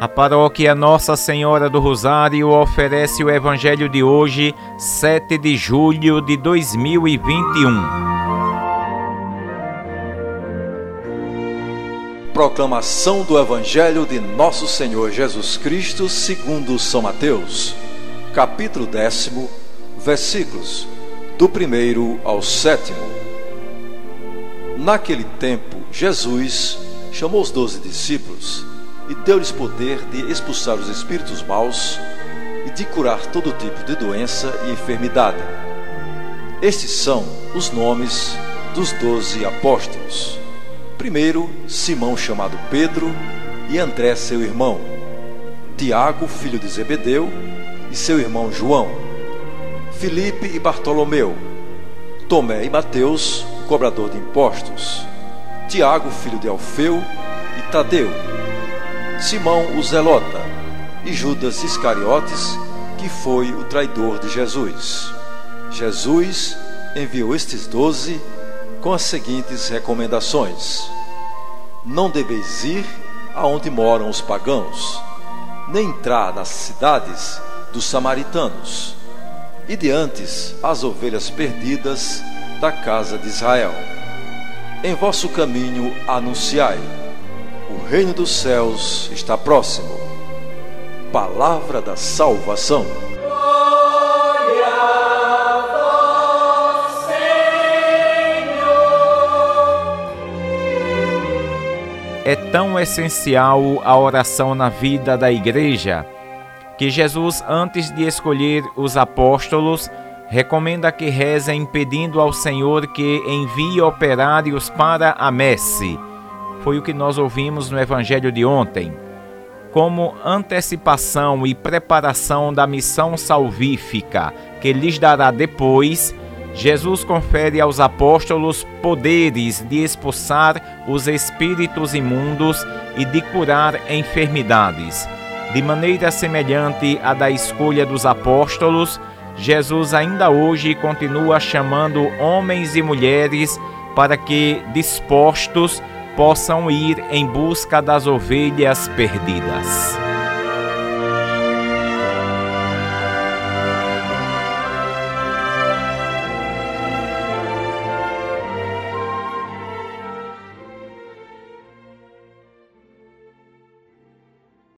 A paróquia Nossa Senhora do Rosário oferece o Evangelho de hoje, 7 de julho de 2021. Proclamação do Evangelho de Nosso Senhor Jesus Cristo, segundo São Mateus, capítulo décimo, versículos do primeiro ao sétimo. Naquele tempo, Jesus chamou os doze discípulos e deu-lhes poder de expulsar os espíritos maus e de curar todo tipo de doença e enfermidade. Estes são os nomes dos doze apóstolos. Primeiro, Simão, chamado Pedro, e André, seu irmão. Tiago, filho de Zebedeu, e seu irmão João. Filipe e Bartolomeu. Tomé e Mateus, cobrador de impostos. Tiago, filho de Alfeu, e Tadeu Simão o Zelota e Judas Iscariotes, que foi o traidor de Jesus. Jesus enviou estes doze com as seguintes recomendações: Não deveis ir aonde moram os pagãos, nem entrar nas cidades dos samaritanos, e diante as ovelhas perdidas da casa de Israel. Em vosso caminho anunciai o reino dos céus está próximo. Palavra da salvação. Glória a vós, Senhor. É tão essencial a oração na vida da igreja que Jesus, antes de escolher os apóstolos, recomenda que rezem pedindo ao Senhor que envie operários para a messe foi o que nós ouvimos no Evangelho de ontem. Como antecipação e preparação da missão salvífica que lhes dará depois, Jesus confere aos apóstolos poderes de expulsar os espíritos imundos e de curar enfermidades. De maneira semelhante à da escolha dos apóstolos, Jesus ainda hoje continua chamando homens e mulheres para que, dispostos, possam ir em busca das ovelhas perdidas.